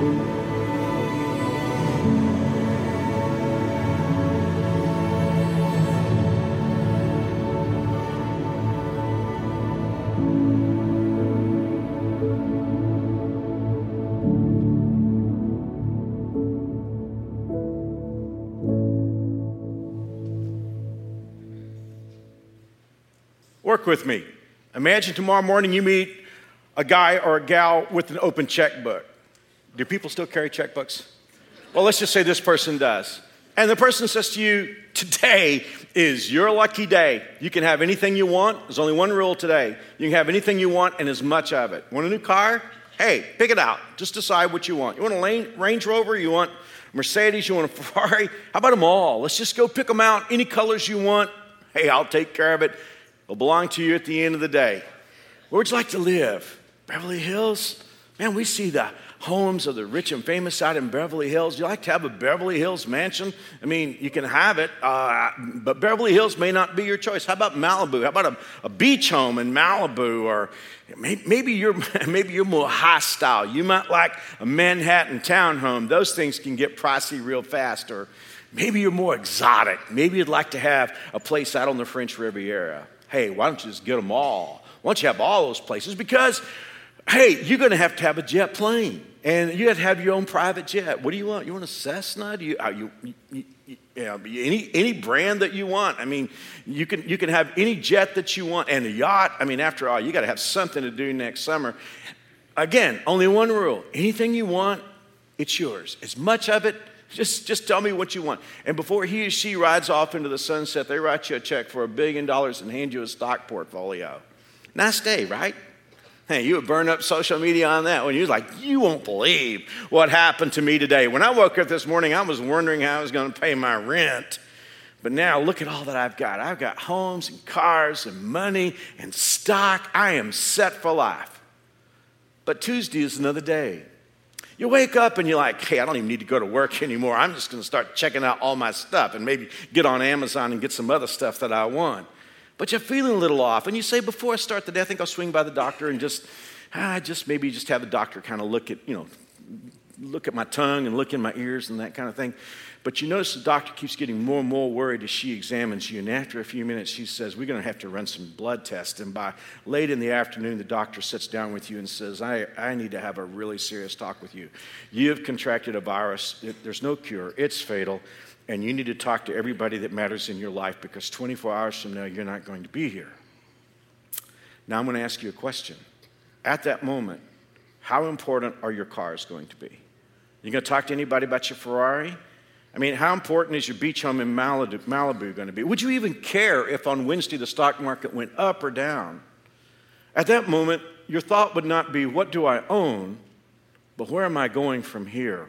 Work with me. Imagine tomorrow morning you meet a guy or a gal with an open checkbook. Do people still carry checkbooks? Well, let's just say this person does. And the person says to you, Today is your lucky day. You can have anything you want. There's only one rule today. You can have anything you want and as much of it. Want a new car? Hey, pick it out. Just decide what you want. You want a Range Rover? You want Mercedes? You want a Ferrari? How about them all? Let's just go pick them out. Any colors you want. Hey, I'll take care of it will belong to you at the end of the day. Where would you like to live? Beverly Hills? Man, we see the homes of the rich and famous out in Beverly Hills. You like to have a Beverly Hills mansion? I mean, you can have it, uh, but Beverly Hills may not be your choice. How about Malibu? How about a, a beach home in Malibu? Or maybe you're, maybe you're more hostile. You might like a Manhattan townhome. Those things can get pricey real fast. Or maybe you're more exotic. Maybe you'd like to have a place out on the French Riviera hey, why don't you just get them all? Why don't you have all those places? Because, hey, you're going to have to have a jet plane. And you have to have your own private jet. What do you want? You want a Cessna? Do uh, you, you, you, you know, any, any brand that you want. I mean, you can, you can have any jet that you want and a yacht. I mean, after all, you got to have something to do next summer. Again, only one rule anything you want, it's yours. As much of it just, just tell me what you want. And before he or she rides off into the sunset, they write you a check for a billion dollars and hand you a stock portfolio. Nice day, right? Hey, you would burn up social media on that when you was like, you won't believe what happened to me today. When I woke up this morning, I was wondering how I was going to pay my rent. But now look at all that I've got. I've got homes and cars and money and stock. I am set for life. But Tuesday is another day. You wake up and you're like, hey, I don't even need to go to work anymore. I'm just going to start checking out all my stuff and maybe get on Amazon and get some other stuff that I want. But you're feeling a little off. And you say, before I start the day, I think I'll swing by the doctor and just, ah, just maybe just have the doctor kind of look at, you know, look at my tongue and look in my ears and that kind of thing. But you notice the doctor keeps getting more and more worried as she examines you. And after a few minutes, she says, We're going to have to run some blood tests. And by late in the afternoon, the doctor sits down with you and says, I, I need to have a really serious talk with you. You have contracted a virus, there's no cure, it's fatal. And you need to talk to everybody that matters in your life because 24 hours from now, you're not going to be here. Now, I'm going to ask you a question. At that moment, how important are your cars going to be? You going to talk to anybody about your Ferrari? I mean, how important is your beach home in Malibu, Malibu going to be? Would you even care if on Wednesday the stock market went up or down? At that moment, your thought would not be, What do I own? but where am I going from here?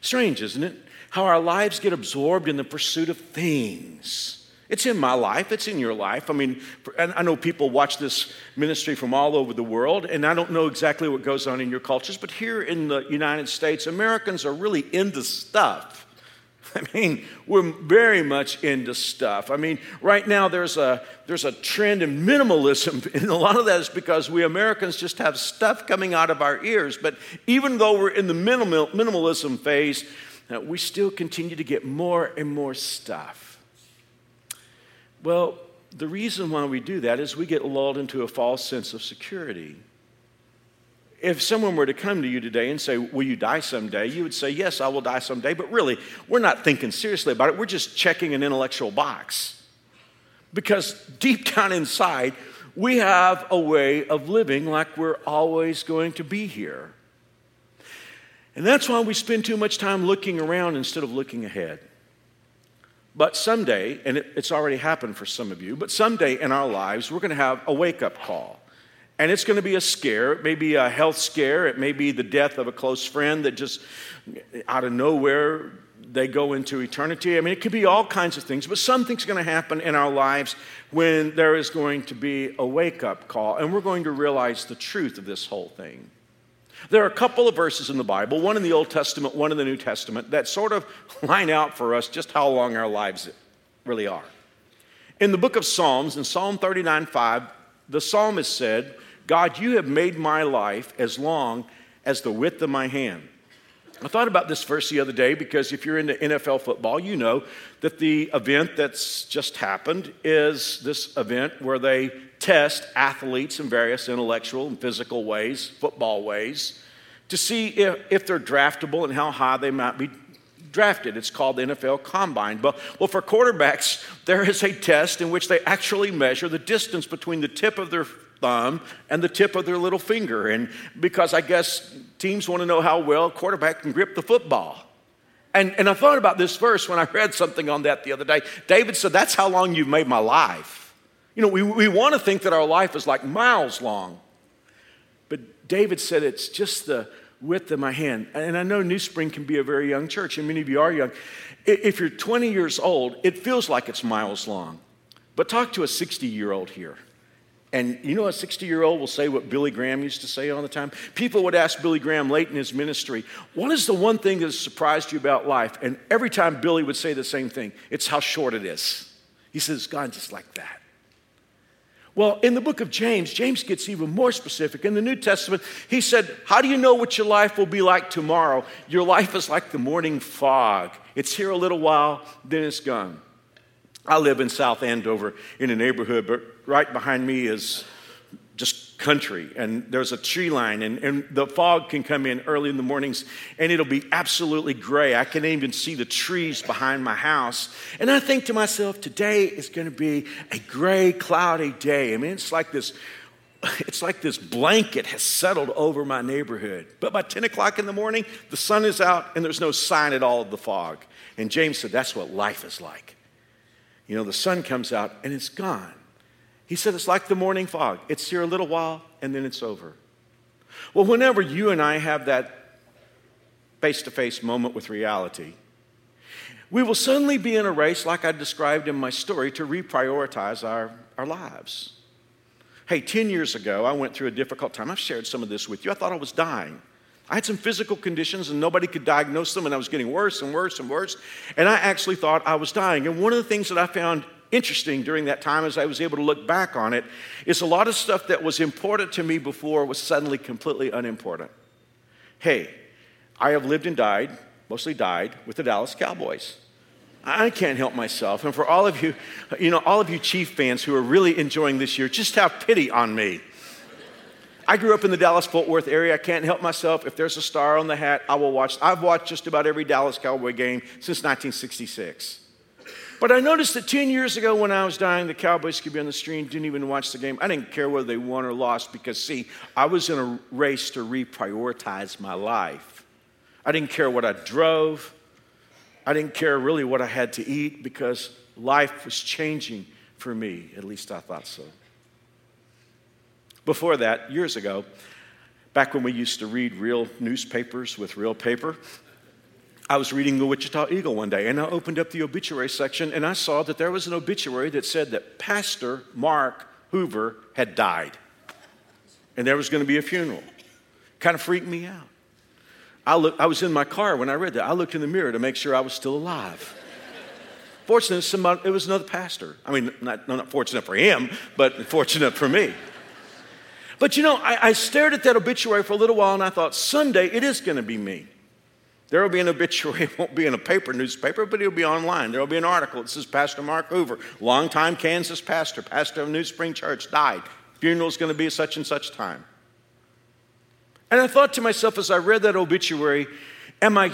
Strange, isn't it? How our lives get absorbed in the pursuit of things. It's in my life, it's in your life. I mean, I know people watch this ministry from all over the world, and I don't know exactly what goes on in your cultures, but here in the United States, Americans are really into stuff. I mean, we're very much into stuff. I mean, right now there's a, there's a trend in minimalism, and a lot of that is because we Americans just have stuff coming out of our ears. But even though we're in the minimal, minimalism phase, uh, we still continue to get more and more stuff. Well, the reason why we do that is we get lulled into a false sense of security. If someone were to come to you today and say, Will you die someday? you would say, Yes, I will die someday. But really, we're not thinking seriously about it. We're just checking an intellectual box. Because deep down inside, we have a way of living like we're always going to be here. And that's why we spend too much time looking around instead of looking ahead. But someday, and it, it's already happened for some of you, but someday in our lives, we're going to have a wake up call. And it's going to be a scare. It may be a health scare. It may be the death of a close friend that just out of nowhere they go into eternity. I mean, it could be all kinds of things, but something's going to happen in our lives when there is going to be a wake up call, and we're going to realize the truth of this whole thing. There are a couple of verses in the Bible, one in the Old Testament, one in the New Testament, that sort of line out for us just how long our lives really are. In the book of Psalms, in Psalm 39 5, the psalmist said, God, you have made my life as long as the width of my hand. I thought about this verse the other day because if you're into NFL football, you know that the event that's just happened is this event where they test athletes in various intellectual and physical ways, football ways, to see if, if they're draftable and how high they might be drafted. It's called the NFL Combine. But, well, for quarterbacks, there is a test in which they actually measure the distance between the tip of their thumb and the tip of their little finger. And because I guess teams want to know how well a quarterback can grip the football. And, and I thought about this verse when I read something on that the other day. David said, That's how long you've made my life. You know, we, we want to think that our life is like miles long. But David said, It's just the width of my hand. And I know New Spring can be a very young church, and many of you are young. If you're 20 years old, it feels like it's miles long. But talk to a 60 year old here. And you know, a 60 year old will say what Billy Graham used to say all the time? People would ask Billy Graham late in his ministry, What is the one thing that has surprised you about life? And every time Billy would say the same thing it's how short it is. He says, God, just like that. Well, in the book of James, James gets even more specific. In the New Testament, he said, How do you know what your life will be like tomorrow? Your life is like the morning fog. It's here a little while, then it's gone. I live in South Andover in a neighborhood, right behind me is just country and there's a tree line and, and the fog can come in early in the mornings and it'll be absolutely gray. I can't even see the trees behind my house. And i think to myself today is going to be a gray cloudy day. I mean it's like this it's like this blanket has settled over my neighborhood. But by 10 o'clock in the morning the sun is out and there's no sign at all of the fog. And james said that's what life is like. You know the sun comes out and it's gone he said, It's like the morning fog. It's here a little while and then it's over. Well, whenever you and I have that face to face moment with reality, we will suddenly be in a race, like I described in my story, to reprioritize our, our lives. Hey, 10 years ago, I went through a difficult time. I've shared some of this with you. I thought I was dying. I had some physical conditions and nobody could diagnose them, and I was getting worse and worse and worse. And I actually thought I was dying. And one of the things that I found interesting during that time as I was able to look back on it is a lot of stuff that was important to me before was suddenly completely unimportant. Hey, I have lived and died, mostly died, with the Dallas Cowboys. I can't help myself. And for all of you, you know, all of you Chief fans who are really enjoying this year, just have pity on me. I grew up in the Dallas Fort Worth area. I can't help myself. If there's a star on the hat, I will watch. I've watched just about every Dallas Cowboy game since 1966. But I noticed that 10 years ago when I was dying, the Cowboys could be on the screen, didn't even watch the game. I didn't care whether they won or lost because, see, I was in a race to reprioritize my life. I didn't care what I drove. I didn't care really what I had to eat because life was changing for me. At least I thought so. Before that, years ago, back when we used to read real newspapers with real paper, I was reading the Wichita Eagle one day and I opened up the obituary section and I saw that there was an obituary that said that Pastor Mark Hoover had died. And there was going to be a funeral. Kind of freaked me out. I, look, I was in my car when I read that. I looked in the mirror to make sure I was still alive. Fortunately, somebody, it was another pastor. I mean, not, not fortunate for him, but fortunate for me. But you know, I, I stared at that obituary for a little while and I thought, Sunday, it is going to be me. There will be an obituary. It won't be in a paper newspaper, but it'll be online. There will be an article that says Pastor Mark Hoover, longtime Kansas pastor, pastor of New Spring Church, died. Funeral is going to be at such and such time. And I thought to myself as I read that obituary, am I,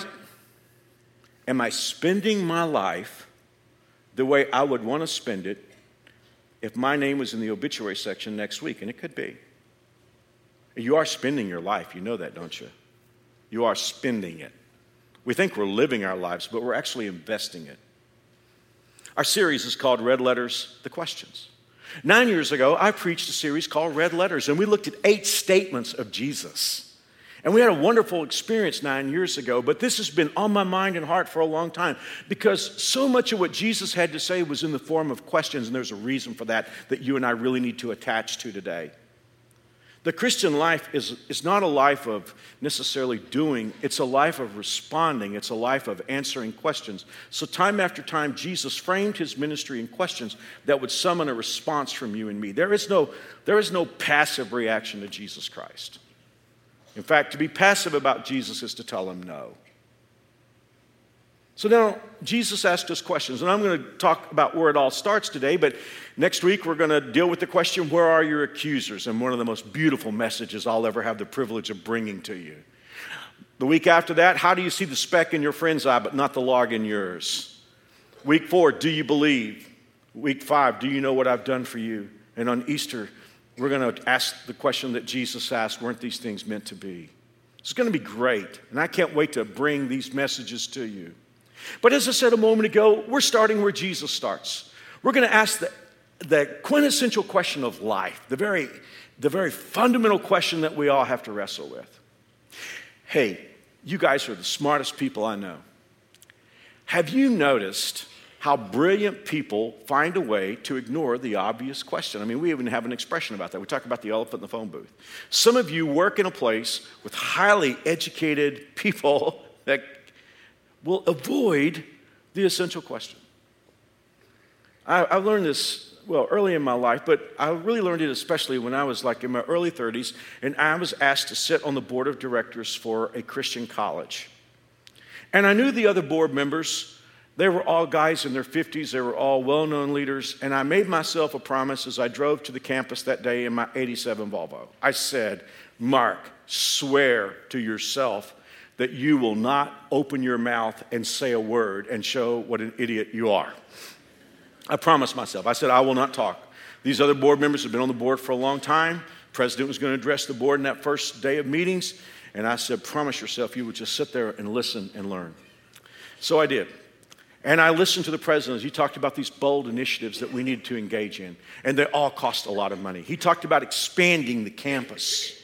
am I spending my life the way I would want to spend it if my name was in the obituary section next week? And it could be. You are spending your life. You know that, don't you? You are spending it. We think we're living our lives, but we're actually investing it. Our series is called Red Letters The Questions. Nine years ago, I preached a series called Red Letters, and we looked at eight statements of Jesus. And we had a wonderful experience nine years ago, but this has been on my mind and heart for a long time because so much of what Jesus had to say was in the form of questions, and there's a reason for that that you and I really need to attach to today. The Christian life is, is not a life of necessarily doing, it's a life of responding, it's a life of answering questions. So, time after time, Jesus framed his ministry in questions that would summon a response from you and me. There is no, there is no passive reaction to Jesus Christ. In fact, to be passive about Jesus is to tell him no. So now Jesus asked us questions, and I'm going to talk about where it all starts today, but next week we're going to deal with the question, Where are your accusers? And one of the most beautiful messages I'll ever have the privilege of bringing to you. The week after that, How do you see the speck in your friend's eye, but not the log in yours? Week four, Do you believe? Week five, Do you know what I've done for you? And on Easter, we're going to ask the question that Jesus asked Weren't these things meant to be? It's going to be great, and I can't wait to bring these messages to you. But as I said a moment ago, we're starting where Jesus starts. We're going to ask the, the quintessential question of life, the very, the very fundamental question that we all have to wrestle with. Hey, you guys are the smartest people I know. Have you noticed how brilliant people find a way to ignore the obvious question? I mean, we even have an expression about that. We talk about the elephant in the phone booth. Some of you work in a place with highly educated people that will avoid the essential question. I, I learned this, well, early in my life, but I really learned it especially when I was like in my early 30s, and I was asked to sit on the board of directors for a Christian college. And I knew the other board members. They were all guys in their 50s. They were all well known leaders. And I made myself a promise as I drove to the campus that day in my 87 Volvo. I said, Mark, swear to yourself that you will not open your mouth and say a word and show what an idiot you are. I promised myself. I said, I will not talk. These other board members have been on the board for a long time. The president was going to address the board in that first day of meetings. And I said, Promise yourself you would just sit there and listen and learn. So I did. And I listened to the president as he talked about these bold initiatives that we needed to engage in. And they all cost a lot of money. He talked about expanding the campus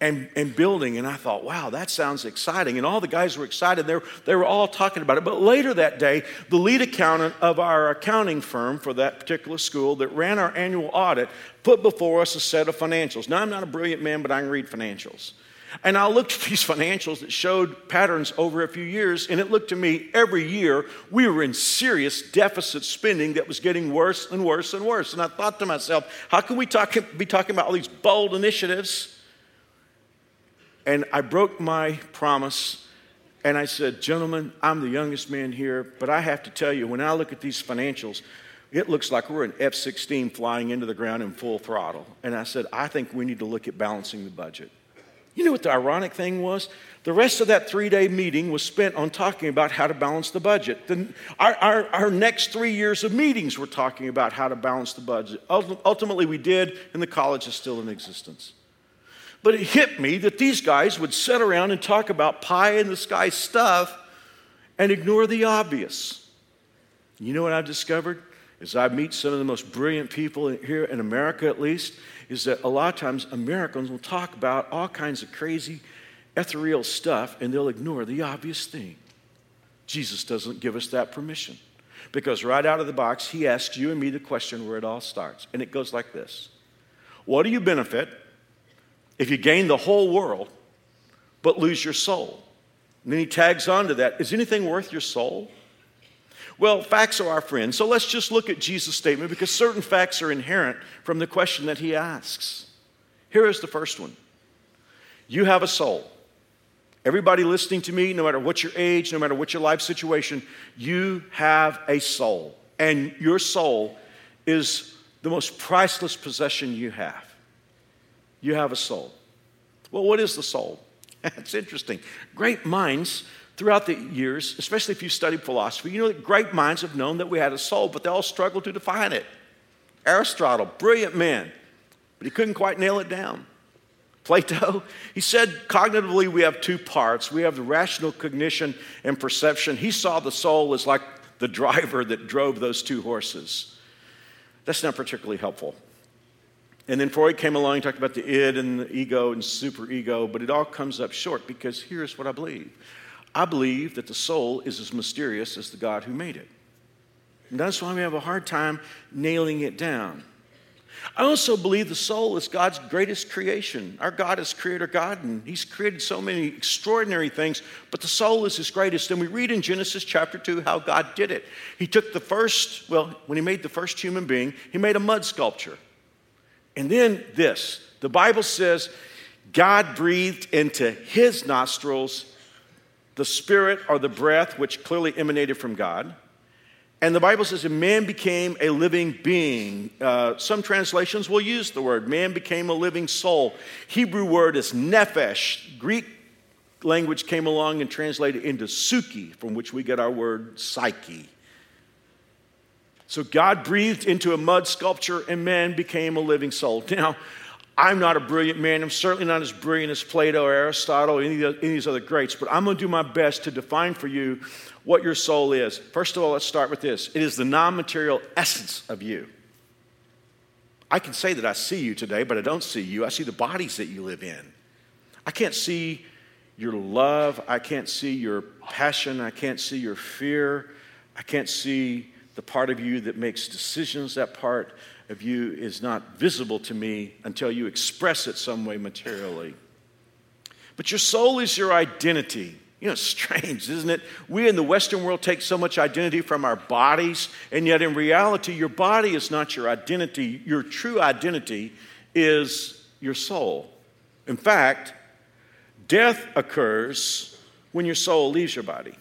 and, and building. And I thought, wow, that sounds exciting. And all the guys were excited. They were, they were all talking about it. But later that day, the lead accountant of our accounting firm for that particular school that ran our annual audit put before us a set of financials. Now, I'm not a brilliant man, but I can read financials. And I looked at these financials that showed patterns over a few years, and it looked to me every year we were in serious deficit spending that was getting worse and worse and worse. And I thought to myself, how can we talk, be talking about all these bold initiatives? And I broke my promise and I said, Gentlemen, I'm the youngest man here, but I have to tell you, when I look at these financials, it looks like we're an F 16 flying into the ground in full throttle. And I said, I think we need to look at balancing the budget. You know what the ironic thing was? The rest of that three day meeting was spent on talking about how to balance the budget. The, our, our, our, next three years of meetings were talking about how to balance the budget. Ultimately, we did, and the college is still in existence. But it hit me that these guys would sit around and talk about pie in the sky stuff and ignore the obvious. You know what I've discovered? As I meet some of the most brilliant people here in America, at least, is that a lot of times Americans will talk about all kinds of crazy, ethereal stuff and they'll ignore the obvious thing. Jesus doesn't give us that permission because right out of the box, he asks you and me the question where it all starts. And it goes like this What do you benefit if you gain the whole world but lose your soul. And then he tags on to that is anything worth your soul? Well, facts are our friends. So let's just look at Jesus' statement because certain facts are inherent from the question that he asks. Here is the first one You have a soul. Everybody listening to me, no matter what your age, no matter what your life situation, you have a soul. And your soul is the most priceless possession you have you have a soul. Well, what is the soul? That's interesting. Great minds throughout the years, especially if you studied philosophy, you know that great minds have known that we had a soul, but they all struggled to define it. Aristotle, brilliant man, but he couldn't quite nail it down. Plato, he said cognitively we have two parts. We have the rational cognition and perception. He saw the soul as like the driver that drove those two horses. That's not particularly helpful. And then Freud came along and talked about the id and the ego and superego, but it all comes up short because here's what I believe I believe that the soul is as mysterious as the God who made it. And that's why we have a hard time nailing it down. I also believe the soul is God's greatest creation. Our God is creator God, and He's created so many extraordinary things, but the soul is His greatest. And we read in Genesis chapter 2 how God did it. He took the first, well, when He made the first human being, He made a mud sculpture. And then this the Bible says God breathed into His nostrils the spirit or the breath, which clearly emanated from God. And the Bible says, and man became a living being. Uh, some translations will use the word man became a living soul. Hebrew word is nephesh. Greek language came along and translated into psuche, from which we get our word psyche. So God breathed into a mud sculpture, and man became a living soul. Now, I'm not a brilliant man. I'm certainly not as brilliant as Plato or Aristotle or any of these other greats, but I'm going to do my best to define for you what your soul is. First of all, let's start with this it is the non material essence of you. I can say that I see you today, but I don't see you. I see the bodies that you live in. I can't see your love. I can't see your passion. I can't see your fear. I can't see the part of you that makes decisions. That part of you is not visible to me until you express it some way materially. But your soul is your identity. You know, strange, isn't it? We in the Western world take so much identity from our bodies, and yet in reality, your body is not your identity. Your true identity is your soul. In fact, death occurs when your soul leaves your body.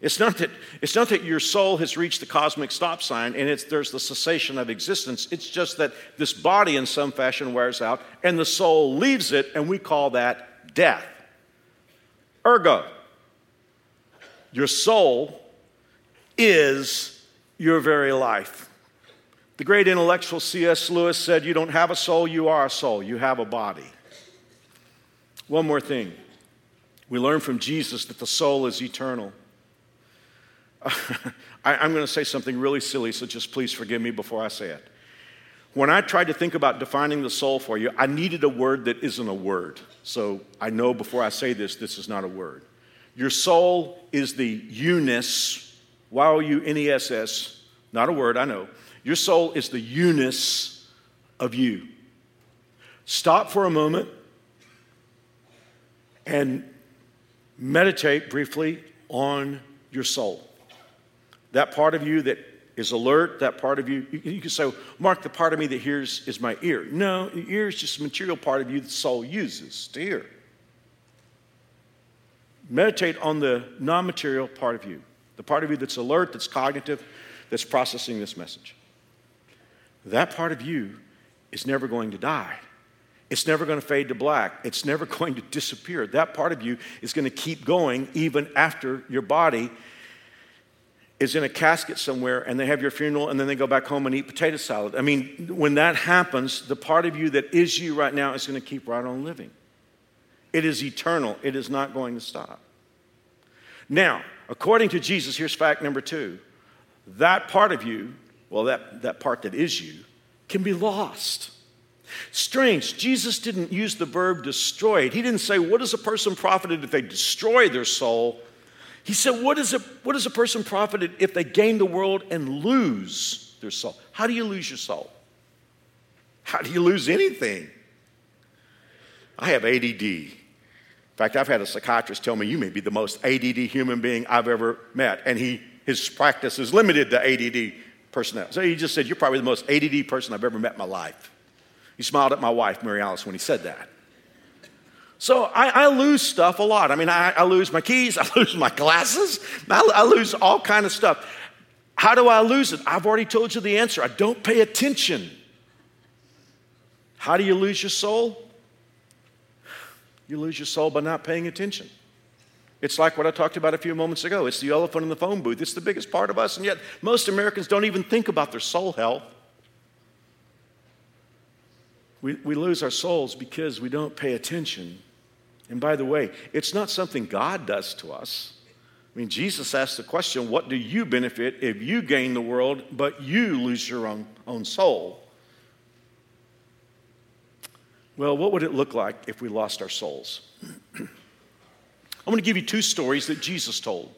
It's not that, it's not that your soul has reached the cosmic stop sign and there's the cessation of existence. It's just that this body, in some fashion, wears out and the soul leaves it, and we call that death. Ergo, your soul is your very life. The great intellectual C.S. Lewis said, You don't have a soul, you are a soul. You have a body. One more thing. We learn from Jesus that the soul is eternal. I, am going to say something really silly, so just please forgive me before I say it. When I tried to think about defining the soul for you, I needed a word that isn't a word. So I know before I say this, this is not a word. Your soul is the youness, Y O U N E S S, not a word, I know. Your soul is the youness of you. Stop for a moment and meditate briefly on your soul. That part of you that is alert, that part of you, you, can say, Mark, the part of me that hears is my ear. No, the ear is just a material part of you the soul uses to hear. Meditate on the non material part of you, the part of you that's alert, that's cognitive, that's processing this message. That part of you is never going to die. It's never going to fade to black. It's never going to disappear. That part of you is going to keep going even after your body is in a casket somewhere and they have your funeral and then they go back home and eat potato salad. I mean, when that happens, the part of you that is you right now is going to keep right on living. It is eternal, it is not going to stop. Now, according to Jesus, here's fact number two that part of you, well, that, that part that is you, can be lost. Strange, Jesus didn't use the verb destroyed. He didn't say, What is a person profited if they destroy their soul? He said, what is, a, what is a person profited if they gain the world and lose their soul? How do you lose your soul? How do you lose anything? I have ADD. In fact, I've had a psychiatrist tell me, You may be the most ADD human being I've ever met. And he, his practice is limited to ADD personnel. So he just said, You're probably the most ADD person I've ever met in my life. He smiled at my wife, Mary Alice, when he said that. So I, I, lose stuff a lot. I mean, I, I, lose my keys, I lose my glasses, I, I lose all kind of stuff. How do I lose it? I've already told you the answer. I don't pay attention. How do you lose your soul? You lose your soul by not paying attention. It's like what I talked about a few moments ago. It's the elephant in the phone booth. It's the biggest part of us, and yet most Americans don't even think about their soul health. We, we lose our souls because we don't pay attention and by the way, it's not something God does to us. I mean, Jesus asked the question what do you benefit if you gain the world, but you lose your own, own soul? Well, what would it look like if we lost our souls? I'm going to give you two stories that Jesus told.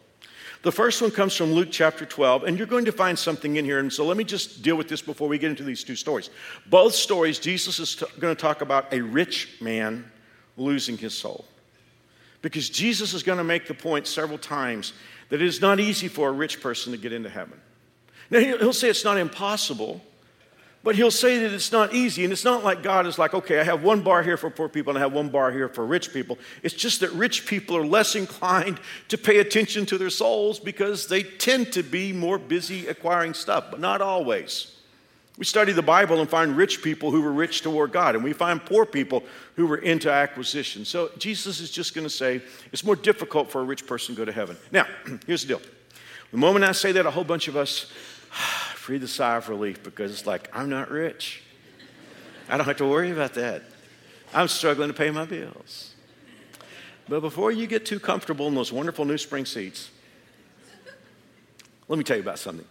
The first one comes from Luke chapter 12, and you're going to find something in here. And so let me just deal with this before we get into these two stories. Both stories, Jesus is t- going to talk about a rich man losing his soul. Because Jesus is going to make the point several times that it is not easy for a rich person to get into heaven. Now, he'll say it's not impossible, but he'll say that it's not easy. And it's not like God is like, okay, I have one bar here for poor people and I have one bar here for rich people. It's just that rich people are less inclined to pay attention to their souls because they tend to be more busy acquiring stuff, but not always. We study the Bible and find rich people who were rich toward God, and we find poor people who were into acquisition. So Jesus is just going to say it's more difficult for a rich person to go to heaven. Now, here's the deal. The moment I say that, a whole bunch of us breathe a sigh of relief because it's like, I'm not rich. I don't have to worry about that. I'm struggling to pay my bills. But before you get too comfortable in those wonderful new spring seats, let me tell you about something.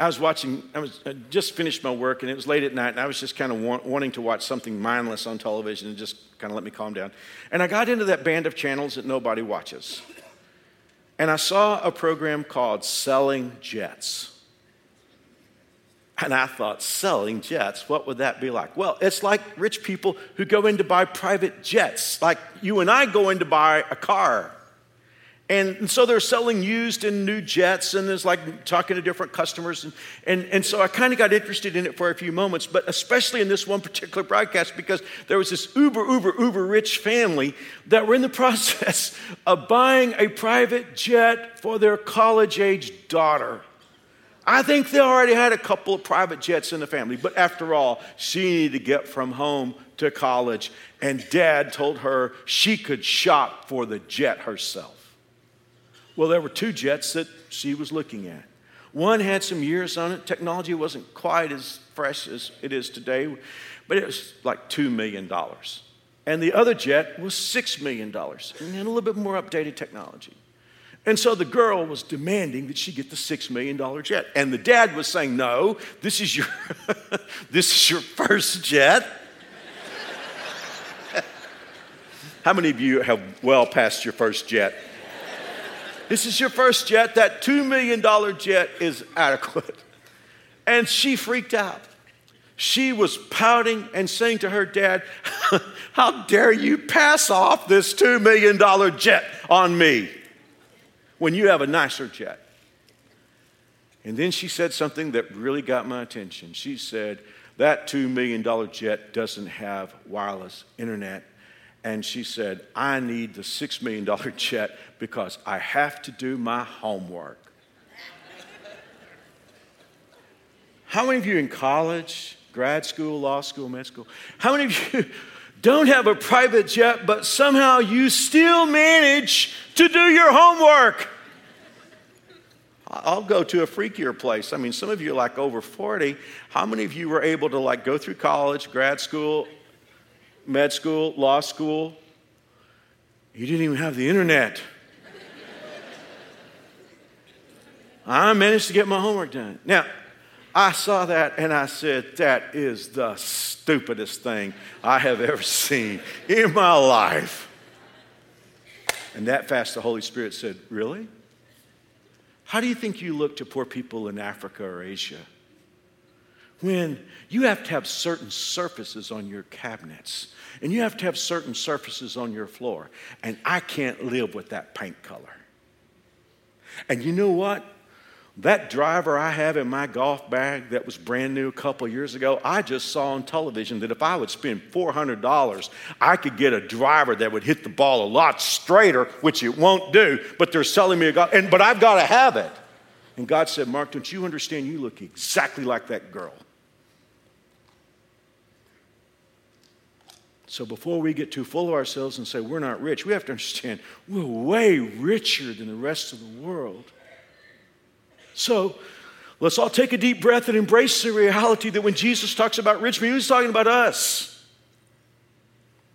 I was watching, I was I just finished my work and it was late at night and I was just kind of want, wanting to watch something mindless on television and just kind of let me calm down. And I got into that band of channels that nobody watches. And I saw a program called Selling Jets. And I thought, selling jets, what would that be like? Well, it's like rich people who go in to buy private jets, like you and I go in to buy a car. And, so they're selling used and new jets, and there's like talking to different customers. And, and, and so I kind of got interested in it for a few moments, but especially in this one particular broadcast because there was this uber, uber, uber rich family that were in the process of buying a private jet for their college age daughter. I think they already had a couple of private jets in the family, but after all, she needed to get from home to college, and dad told her she could shop for the jet herself. Well, there were two jets that she was looking at. One had some years on it. Technology wasn't quite as fresh as it is today, but it was like $2 million. And the other jet was $6 million and had a little bit more updated technology. And so the girl was demanding that she get the $6 million jet. And the dad was saying, No, this is your, this is your first jet. How many of you have well passed your first jet? This is your first jet. That $2 million jet is adequate. And she freaked out. She was pouting and saying to her dad, How dare you pass off this $2 million jet on me when you have a nicer jet? And then she said something that really got my attention. She said, That $2 million jet doesn't have wireless internet and she said, I need the $6 million jet because I have to do my homework. How many of you in college, grad school, law school, med school, how many of you don't have a private jet, but somehow you still manage to do your homework? I'll go to a freakier place. I mean, some of you are like over 40. How many of you were able to like go through college, grad school, med school, law school. You didn't even have the internet. I managed to get my homework done. Now, I saw that and I said, That is the stupidest thing I have ever seen in my life. And that fast, the Holy Spirit said, Really? How do you think you look to poor people in Africa or Asia? When you have to have certain surfaces on your cabinets and you have to have certain surfaces on your floor. And I can't live with that paint color. And you know what? That driver I have in my golf bag that was brand new a couple years ago, I just saw on television that if I would spend $400, I could get a driver that would hit the ball a lot straighter, which it won't do, but they're selling me a golf, and, but I've got to have it. And God said, Mark, don't you understand? You look exactly like that girl. So before we get too full of ourselves and say we're not rich, we have to understand we're way richer than the rest of the world. So let's all take a deep breath and embrace the reality that when Jesus talks about rich people, he's talking about us.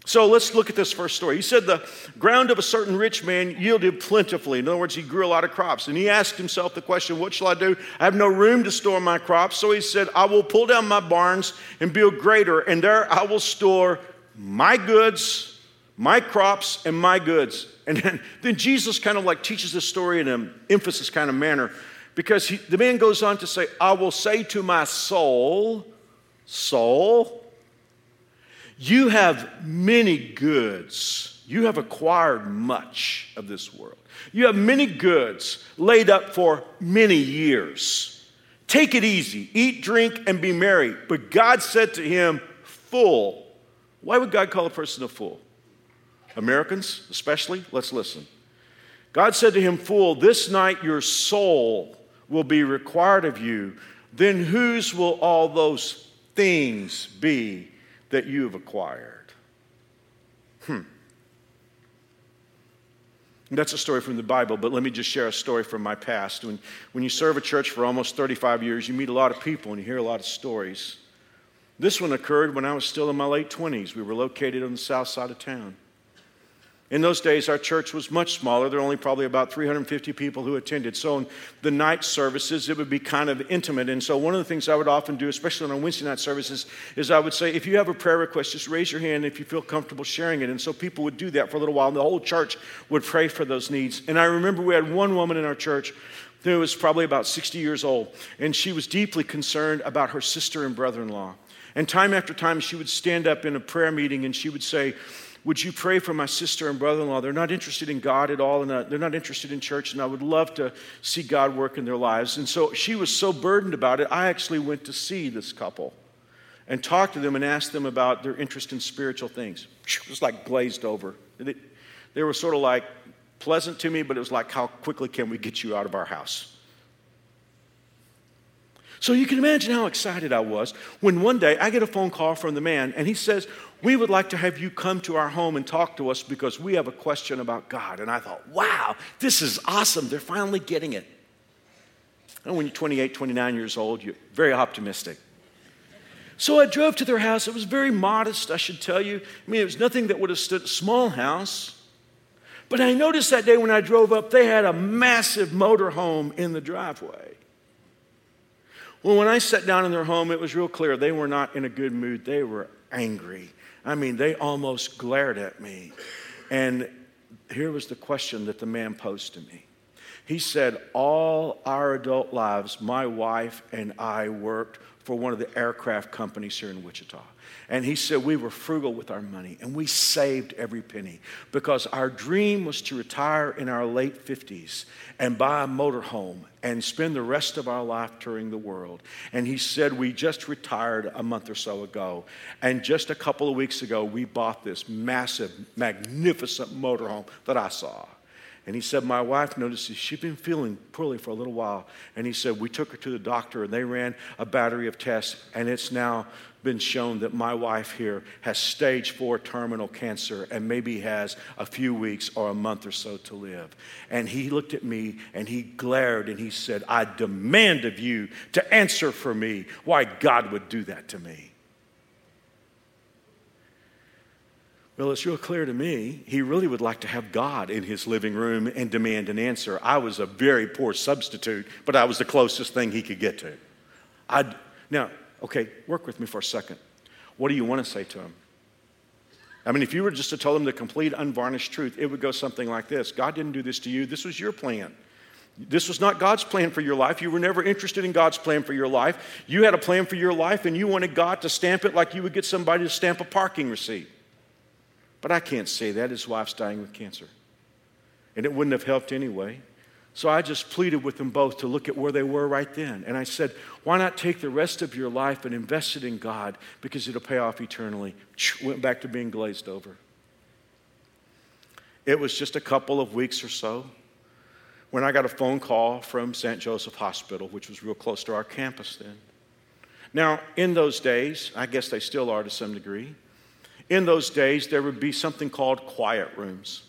So let's look at this first story. He said, The ground of a certain rich man yielded plentifully. In other words, he grew a lot of crops. And he asked himself the question, What shall I do? I have no room to store my crops. So he said, I will pull down my barns and build greater, and there I will store my goods, my crops, and my goods. And then, then Jesus kind of like teaches this story in an emphasis kind of manner because he, the man goes on to say, I will say to my soul, Soul, you have many goods. You have acquired much of this world. You have many goods laid up for many years. Take it easy, eat, drink, and be merry. But God said to him, Fool. Why would God call a person a fool? Americans, especially? Let's listen. God said to him, Fool, this night your soul will be required of you. Then whose will all those things be that you have acquired. Hmm. That's a story from the Bible, but let me just share a story from my past. When, when you serve a church for almost 35 years, you meet a lot of people and you hear a lot of stories. This one occurred when I was still in my late 20s. We were located on the south side of town. In those days, our church was much smaller. There were only probably about 350 people who attended. So, in the night services, it would be kind of intimate. And so, one of the things I would often do, especially on Wednesday night services, is I would say, if you have a prayer request, just raise your hand if you feel comfortable sharing it. And so, people would do that for a little while, and the whole church would pray for those needs. And I remember we had one woman in our church who was probably about 60 years old, and she was deeply concerned about her sister and brother in law. And time after time, she would stand up in a prayer meeting and she would say, would you pray for my sister and brother in law? They're not interested in God at all, and uh, they're not interested in church, and I would love to see God work in their lives. And so she was so burdened about it, I actually went to see this couple and talked to them and asked them about their interest in spiritual things. It was like glazed over. They, they were sort of like pleasant to me, but it was like, how quickly can we get you out of our house? So you can imagine how excited I was when one day I get a phone call from the man and he says, We would like to have you come to our home and talk to us because we have a question about God. And I thought, Wow, this is awesome. They're finally getting it. And when you're 28, 29 years old, you're very optimistic. So I drove to their house. It was very modest, I should tell you. I mean, it was nothing that would have stood a small house. But I noticed that day when I drove up, they had a massive motor home in the driveway. Well, when I sat down in their home, it was real clear they were not in a good mood. They were angry. I mean, they almost glared at me. And here was the question that the man posed to me. He said, All our adult lives, my wife and I worked for one of the aircraft companies here in Wichita. And he said, We were frugal with our money and we saved every penny because our dream was to retire in our late 50s and buy a motorhome and spend the rest of our life touring the world. And he said, We just retired a month or so ago. And just a couple of weeks ago, we bought this massive, magnificent motorhome that I saw. And he said, My wife noticed she'd been feeling poorly for a little while. And he said, We took her to the doctor and they ran a battery of tests, and it's now been shown that my wife here has stage four terminal cancer and maybe has a few weeks or a month or so to live. And he looked at me and he glared and he said, I demand of you to answer for me why God would do that to me. Well, it's real clear to me, he really would like to have God in his living room and demand an answer. I was a very poor substitute, but I was the closest thing he could get to. I'd, now, okay, work with me for a second. What do you want to say to him? I mean, if you were just to tell him the complete unvarnished truth, it would go something like this God didn't do this to you, this was your plan. This was not God's plan for your life. You were never interested in God's plan for your life. You had a plan for your life, and you wanted God to stamp it like you would get somebody to stamp a parking receipt. But I can't say that. His wife's dying with cancer. And it wouldn't have helped anyway. So I just pleaded with them both to look at where they were right then. And I said, why not take the rest of your life and invest it in God because it'll pay off eternally? Went back to being glazed over. It was just a couple of weeks or so when I got a phone call from St. Joseph Hospital, which was real close to our campus then. Now, in those days, I guess they still are to some degree, in those days, there would be something called quiet rooms.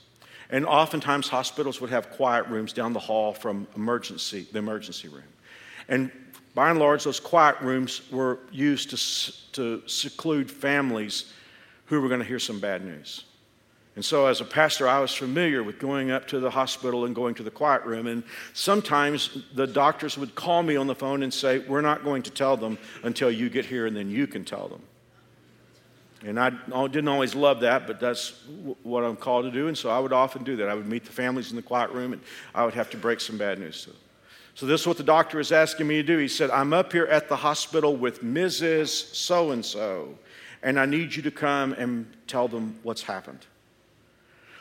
And oftentimes, hospitals would have quiet rooms down the hall from emergency, the emergency room. And by and large, those quiet rooms were used to, to seclude families who were going to hear some bad news. And so, as a pastor, I was familiar with going up to the hospital and going to the quiet room. And sometimes the doctors would call me on the phone and say, We're not going to tell them until you get here, and then you can tell them. And I didn't always love that, but that's what I'm called to do. And so I would often do that. I would meet the families in the quiet room, and I would have to break some bad news to them. So, this is what the doctor is asking me to do. He said, I'm up here at the hospital with Mrs. So and so, and I need you to come and tell them what's happened.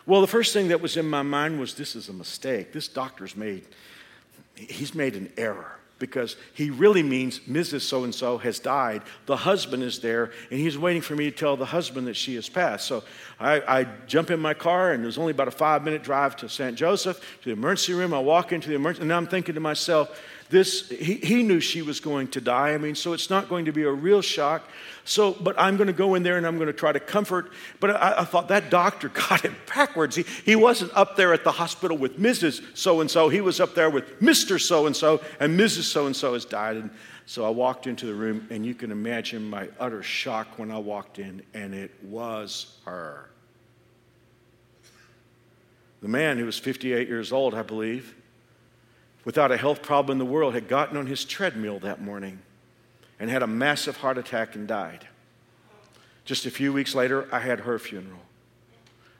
Well, the first thing that was in my mind was this is a mistake. This doctor's made, he's made an error because he really means Mrs. So and so has died. The husband is there, and he's waiting for me to tell the husband that she has passed. So I, I jump in my car, and there's only about a five minute drive to St. Joseph, to the emergency room. I walk into the emergency, and I'm thinking to myself, this, he, he knew she was going to die. I mean, so it's not going to be a real shock. So, but I'm going to go in there and I'm going to try to comfort. But I, I thought that doctor got it backwards. He, he wasn't up there at the hospital with Mrs. So and so. He was up there with Mr. So and so, and Mrs. So and so has died. And so I walked into the room, and you can imagine my utter shock when I walked in, and it was her. The man who was 58 years old, I believe, without a health problem in the world, had gotten on his treadmill that morning and had a massive heart attack and died. Just a few weeks later, I had her funeral.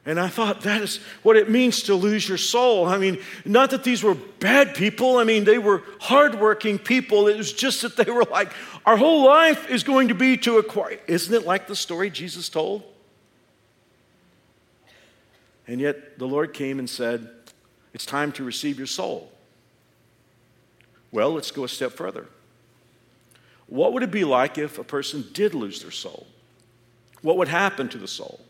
And I thought that is what it means to lose your soul. I mean, not that these were bad people. I mean, they were hardworking people. It was just that they were like, our whole life is going to be to acquire. Isn't it like the story Jesus told? And yet the Lord came and said, It's time to receive your soul. Well, let's go a step further. What would it be like if a person did lose their soul? What would happen to the soul?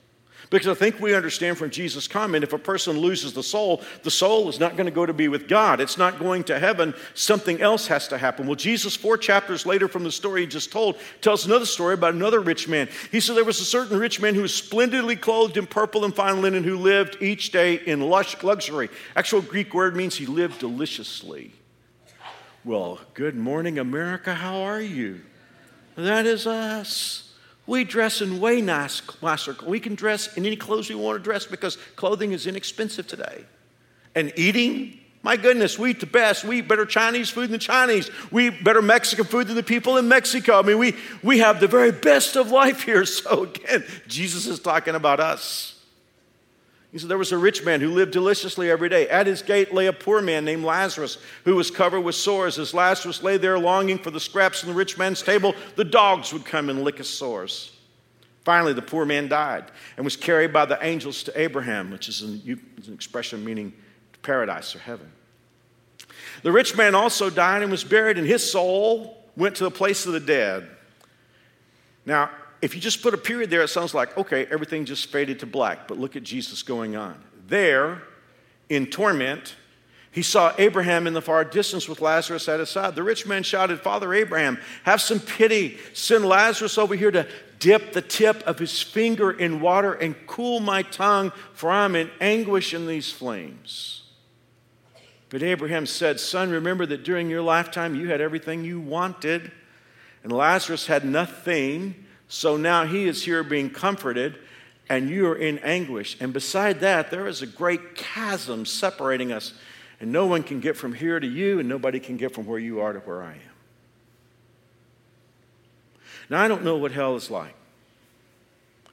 Because I think we understand from Jesus' comment if a person loses the soul, the soul is not going to go to be with God. It's not going to heaven. Something else has to happen. Well, Jesus, four chapters later from the story he just told, tells another story about another rich man. He said there was a certain rich man who was splendidly clothed in purple and fine linen who lived each day in lush luxury. Actual Greek word means he lived deliciously. Well, good morning, America. How are you? That is us. We dress in way nice, nicer. We can dress in any clothes we want to dress because clothing is inexpensive today. And eating, my goodness, we eat the best. We eat better Chinese food than the Chinese. We eat better Mexican food than the people in Mexico. I mean, we, we have the very best of life here. So, again, Jesus is talking about us. He said, There was a rich man who lived deliciously every day. At his gate lay a poor man named Lazarus, who was covered with sores. As Lazarus lay there longing for the scraps from the rich man's table, the dogs would come and lick his sores. Finally, the poor man died and was carried by the angels to Abraham, which is an, an expression meaning paradise or heaven. The rich man also died and was buried, and his soul went to the place of the dead. Now, if you just put a period there, it sounds like, okay, everything just faded to black. But look at Jesus going on. There, in torment, he saw Abraham in the far distance with Lazarus at his side. The rich man shouted, Father Abraham, have some pity. Send Lazarus over here to dip the tip of his finger in water and cool my tongue, for I'm in anguish in these flames. But Abraham said, Son, remember that during your lifetime you had everything you wanted, and Lazarus had nothing so now he is here being comforted, and you are in anguish. And beside that, there is a great chasm separating us, and no one can get from here to you, and nobody can get from where you are to where I am. Now, I don't know what hell is like.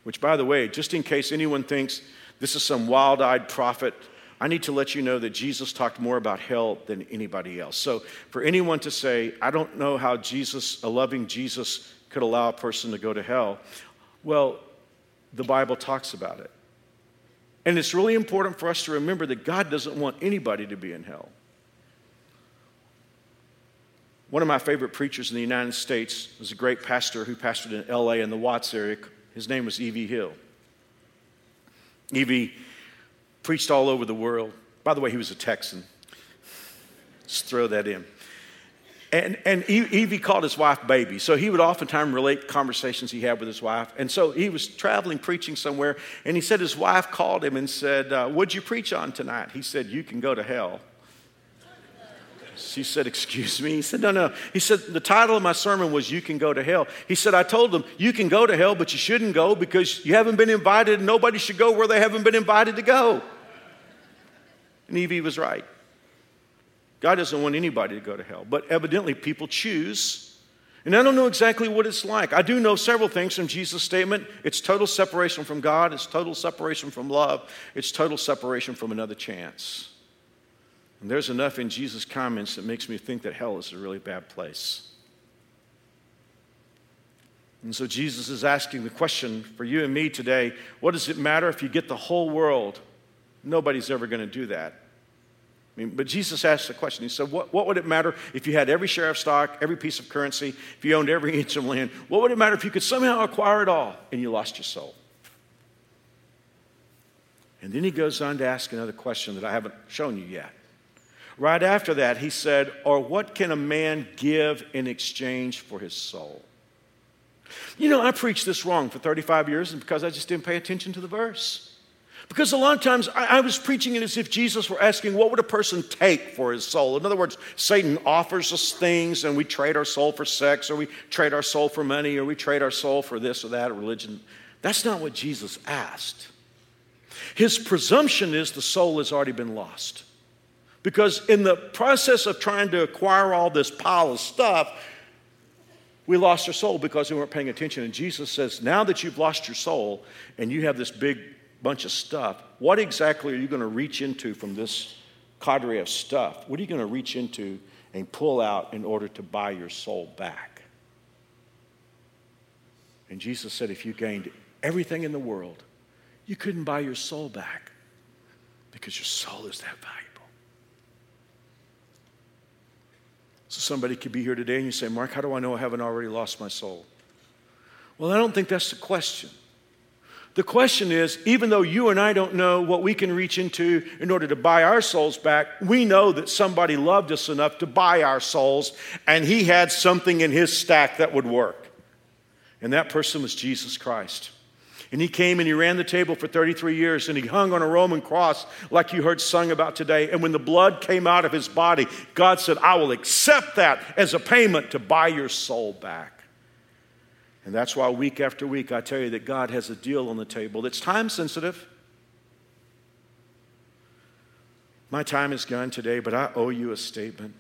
Which, by the way, just in case anyone thinks this is some wild eyed prophet, I need to let you know that Jesus talked more about hell than anybody else. So, for anyone to say, I don't know how Jesus, a loving Jesus, could allow a person to go to hell. Well, the Bible talks about it. And it's really important for us to remember that God doesn't want anybody to be in hell. One of my favorite preachers in the United States was a great pastor who pastored in LA in the Watts area. His name was E.V. Hill. E.V. preached all over the world. By the way, he was a Texan. Just throw that in. And, and E.V. called his wife baby. So he would oftentimes relate conversations he had with his wife. And so he was traveling, preaching somewhere, and he said his wife called him and said, uh, What'd you preach on tonight? He said, You can go to hell. She said, Excuse me? He said, No, no. He said, The title of my sermon was You Can Go to Hell. He said, I told them, You can go to hell, but you shouldn't go because you haven't been invited and nobody should go where they haven't been invited to go. And E.V. was right. God doesn't want anybody to go to hell, but evidently people choose. And I don't know exactly what it's like. I do know several things from Jesus' statement. It's total separation from God, it's total separation from love, it's total separation from another chance. And there's enough in Jesus' comments that makes me think that hell is a really bad place. And so Jesus is asking the question for you and me today what does it matter if you get the whole world? Nobody's ever going to do that. I mean, but Jesus asked the question. He said, what, what would it matter if you had every share of stock, every piece of currency, if you owned every inch of land? What would it matter if you could somehow acquire it all and you lost your soul? And then he goes on to ask another question that I haven't shown you yet. Right after that, he said, Or what can a man give in exchange for his soul? You know, I preached this wrong for 35 years because I just didn't pay attention to the verse. Because a lot of times I, I, was preaching it as if Jesus were asking, What would a person take for his soul? In other words, Satan offers us things and we trade our soul for sex, or we trade our soul for money, or we trade our soul for this or that, religion. That's not what Jesus asked. His presumption is the soul has already been lost. Because in the process of trying to acquire all this pile of stuff, we lost our soul because we weren't paying attention. And Jesus says, Now that you've lost your soul and you have this big bunch of stuff, what exactly are you going to reach into from this cadre of stuff? What are you going to reach into and pull out in order to buy your soul back? And Jesus said, If you gained everything in the world, you couldn't buy your soul back because your soul is that valuable. So somebody could be here today and you say, Mark, how do I know I haven't already lost my soul? Well, I don't think that's the question. The question is even though you and I don't know what we can reach into in order to buy our souls back, we know that somebody loved us enough to buy our souls, and he had something in his stack that would work. And that person was Jesus Christ. And he came and he ran the table for 33 years and he hung on a Roman cross like you heard sung about today. And when the blood came out of his body, God said, I will accept that as a payment to buy your soul back. And that's why week after week I tell you that God has a deal on the table that's time sensitive. My time is gone today, but I owe you a statement.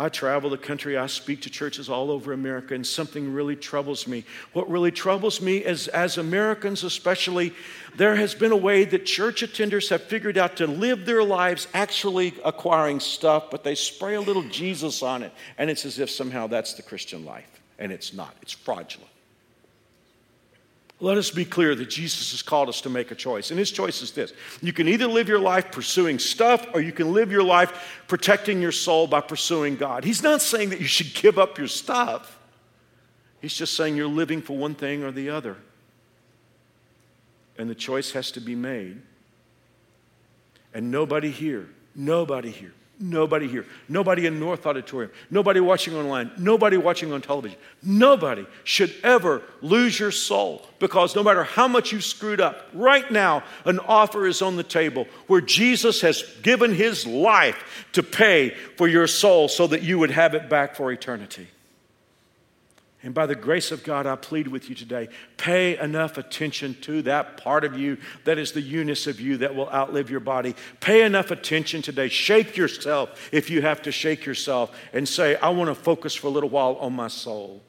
I travel the country, I speak to churches all over America, and something really troubles me. What really troubles me is, as Americans especially, there has been a way that church attenders have figured out to live their lives actually acquiring stuff, but they spray a little Jesus on it, and it's as if somehow that's the Christian life. And it's not, it's fraudulent. Let us be clear that Jesus has called us to make a choice. And his choice is this you can either live your life pursuing stuff, or you can live your life protecting your soul by pursuing God. He's not saying that you should give up your stuff, he's just saying you're living for one thing or the other. And the choice has to be made. And nobody here, nobody here Nobody here. Nobody in North Auditorium. Nobody watching online. Nobody watching on television. Nobody should ever lose your soul because no matter how much you screwed up, right now an offer is on the table where Jesus has given his life to pay for your soul so that you would have it back for eternity. And by the grace of God, I plead with you today pay enough attention to that part of you that is the youness of you that will outlive your body. Pay enough attention today. Shake yourself if you have to shake yourself and say, I want to focus for a little while on my soul.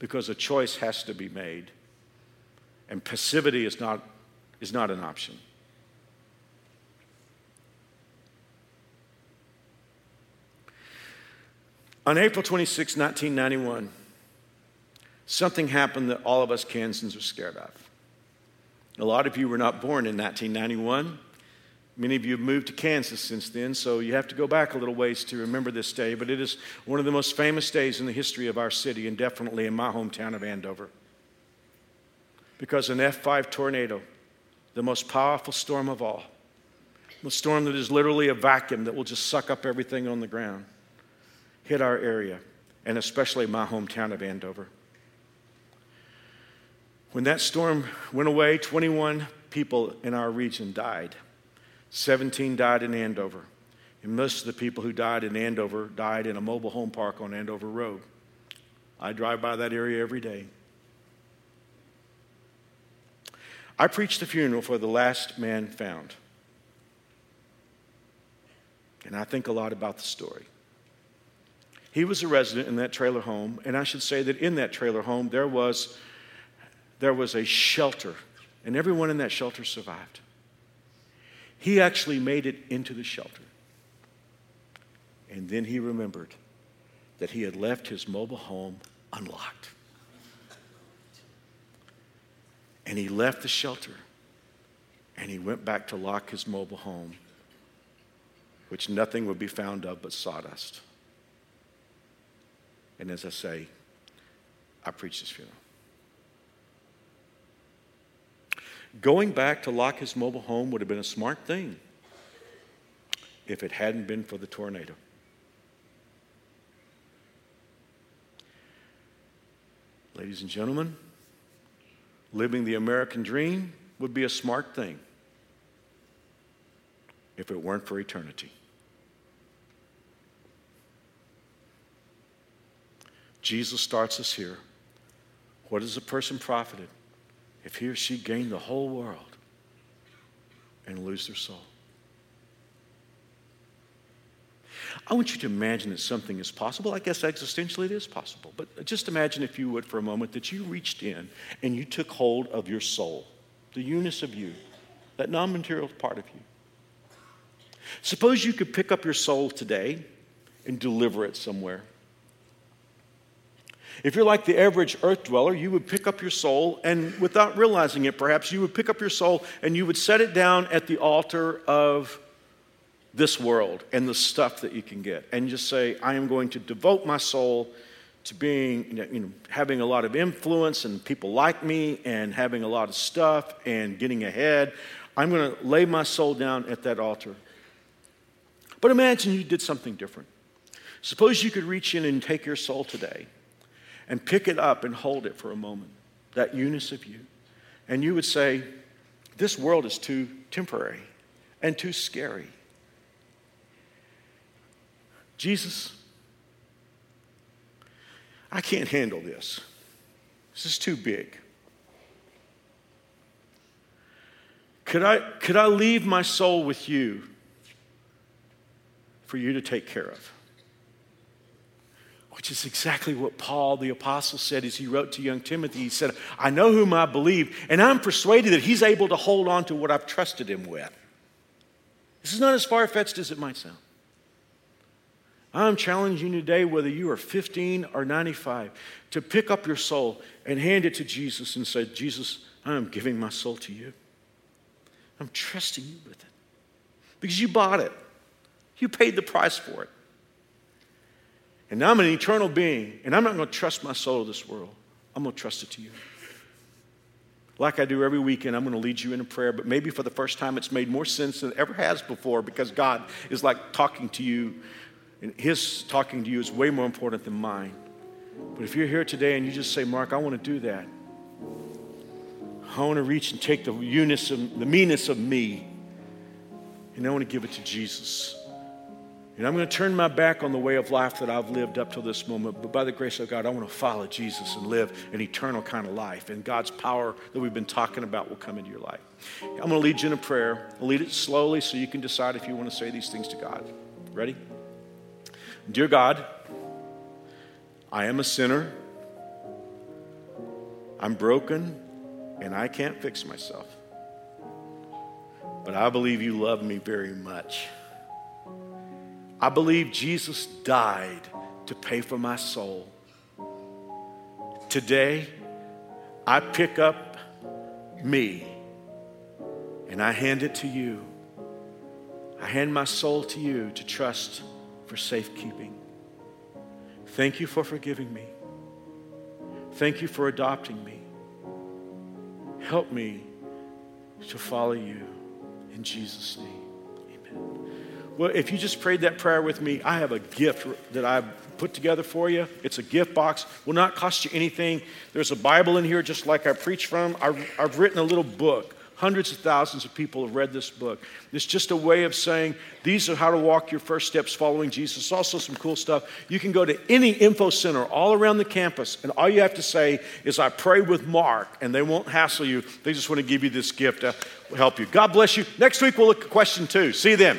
Because a choice has to be made. And passivity is not, is not an option. On April 26, 1991, something happened that all of us Kansans are scared of. A lot of you were not born in 1991. Many of you have moved to Kansas since then, so you have to go back a little ways to remember this day. But it is one of the most famous days in the history of our city and definitely in my hometown of Andover. Because an F5 tornado, the most powerful storm of all, a storm that is literally a vacuum that will just suck up everything on the ground hit our area, and especially my hometown of Andover. When that storm went away, 21 people in our region died. 17 died in Andover. And most of the people who died in Andover died in a mobile home park on Andover Road. I drive by that area every day. I preached the funeral for the last man found. And I think a lot about the story. He was a resident in that trailer home, and I should say that in that trailer home there was, there was a shelter, and everyone in that shelter survived. He actually made it into the shelter. And then he remembered that he had left his mobile home unlocked. And he left the shelter and he went back to lock his mobile home, which nothing would be found of but sawdust. And as I say, I preached his funeral. Going back to lock his mobile home would have been a smart thing if it hadn't been for the tornado. Ladies and gentlemen, living the American dream would be a smart thing if it weren't for eternity. Jesus starts us here. What is a person profited if he or she gain the whole world and lose their soul? I want you to imagine that something is possible. I guess existentially it is possible. But just imagine, if you would, for a moment, that you reached in and you took hold of your soul, the youness of you, that non material part of you. Suppose you could pick up your soul today and deliver it somewhere. If you're like the average earth dweller, you would pick up your soul, and without realizing it, perhaps, you would pick up your soul and you would set it down at the altar of this world and the stuff that you can get and just say i am going to devote my soul to being you know having a lot of influence and people like me and having a lot of stuff and getting ahead. I'm going to lay my soul down at that altar. But imagine you did something different. Suppose you could reach in and take your soul today and pick it up and hold it for a moment that youness of you and you would say this world is too temporary and too scary Jesus, I can't handle this. This is too big. Could I, could I leave my soul with you for you to take care of? Which is exactly what Paul the Apostle said as he wrote to young Timothy. He said, I know whom I believe, and I'm persuaded that he's able to hold on to what I've trusted him with. This is not as far fetched as it might sound. I'm challenging you today, whether you are 15 or 95, to pick up your soul and hand it to Jesus and say, Jesus, I am giving my soul to you. I'm trusting you with it because you bought it, you paid the price for it. And I'm an eternal being, and I'm not going to trust my soul to this world. I'm going to trust it to you. Like I do every weekend, I'm going to lead you in a prayer, but maybe for the first time it's made more sense than it ever has before because God is like talking to you and his talking to you is way more important than mine. But if you're here today and you just say, Mark, I want to do that, I want to reach and take the of the meanness of me, and I want to give it to Jesus. And I'm going to turn my back on the way of life that I've lived up to this moment. But by the grace of God, I want to follow Jesus and live an eternal kind of life. And God's power that we've been talking about will come into your life. I'm going to lead you in a prayer. I'll lead it slowly so you can decide if you want to say these things to God. Ready? Dear God, I am a sinner. I'm broken and I can't fix myself. But I believe you love me very much. I believe Jesus died to pay for my soul. Today, I pick up me and I hand it to you. I hand my soul to you to trust for safekeeping. Thank you for forgiving me. Thank you for adopting me. Help me to follow you in Jesus' name. Well, if you just prayed that prayer with me, I have a gift that I've put together for you. It's a gift box. Will not cost you anything. There's a Bible in here, just like I preach from. I've, I've written a little book Hundreds of thousands of people have read this book. It's just a way of saying these are how to walk your first steps following Jesus. Also, some cool stuff. You can go to any info center all around the campus, and all you have to say is, I pray with Mark, and they won't hassle you. They just want to give you this gift to help you. God bless you. Next week, we'll look at question two. See you then.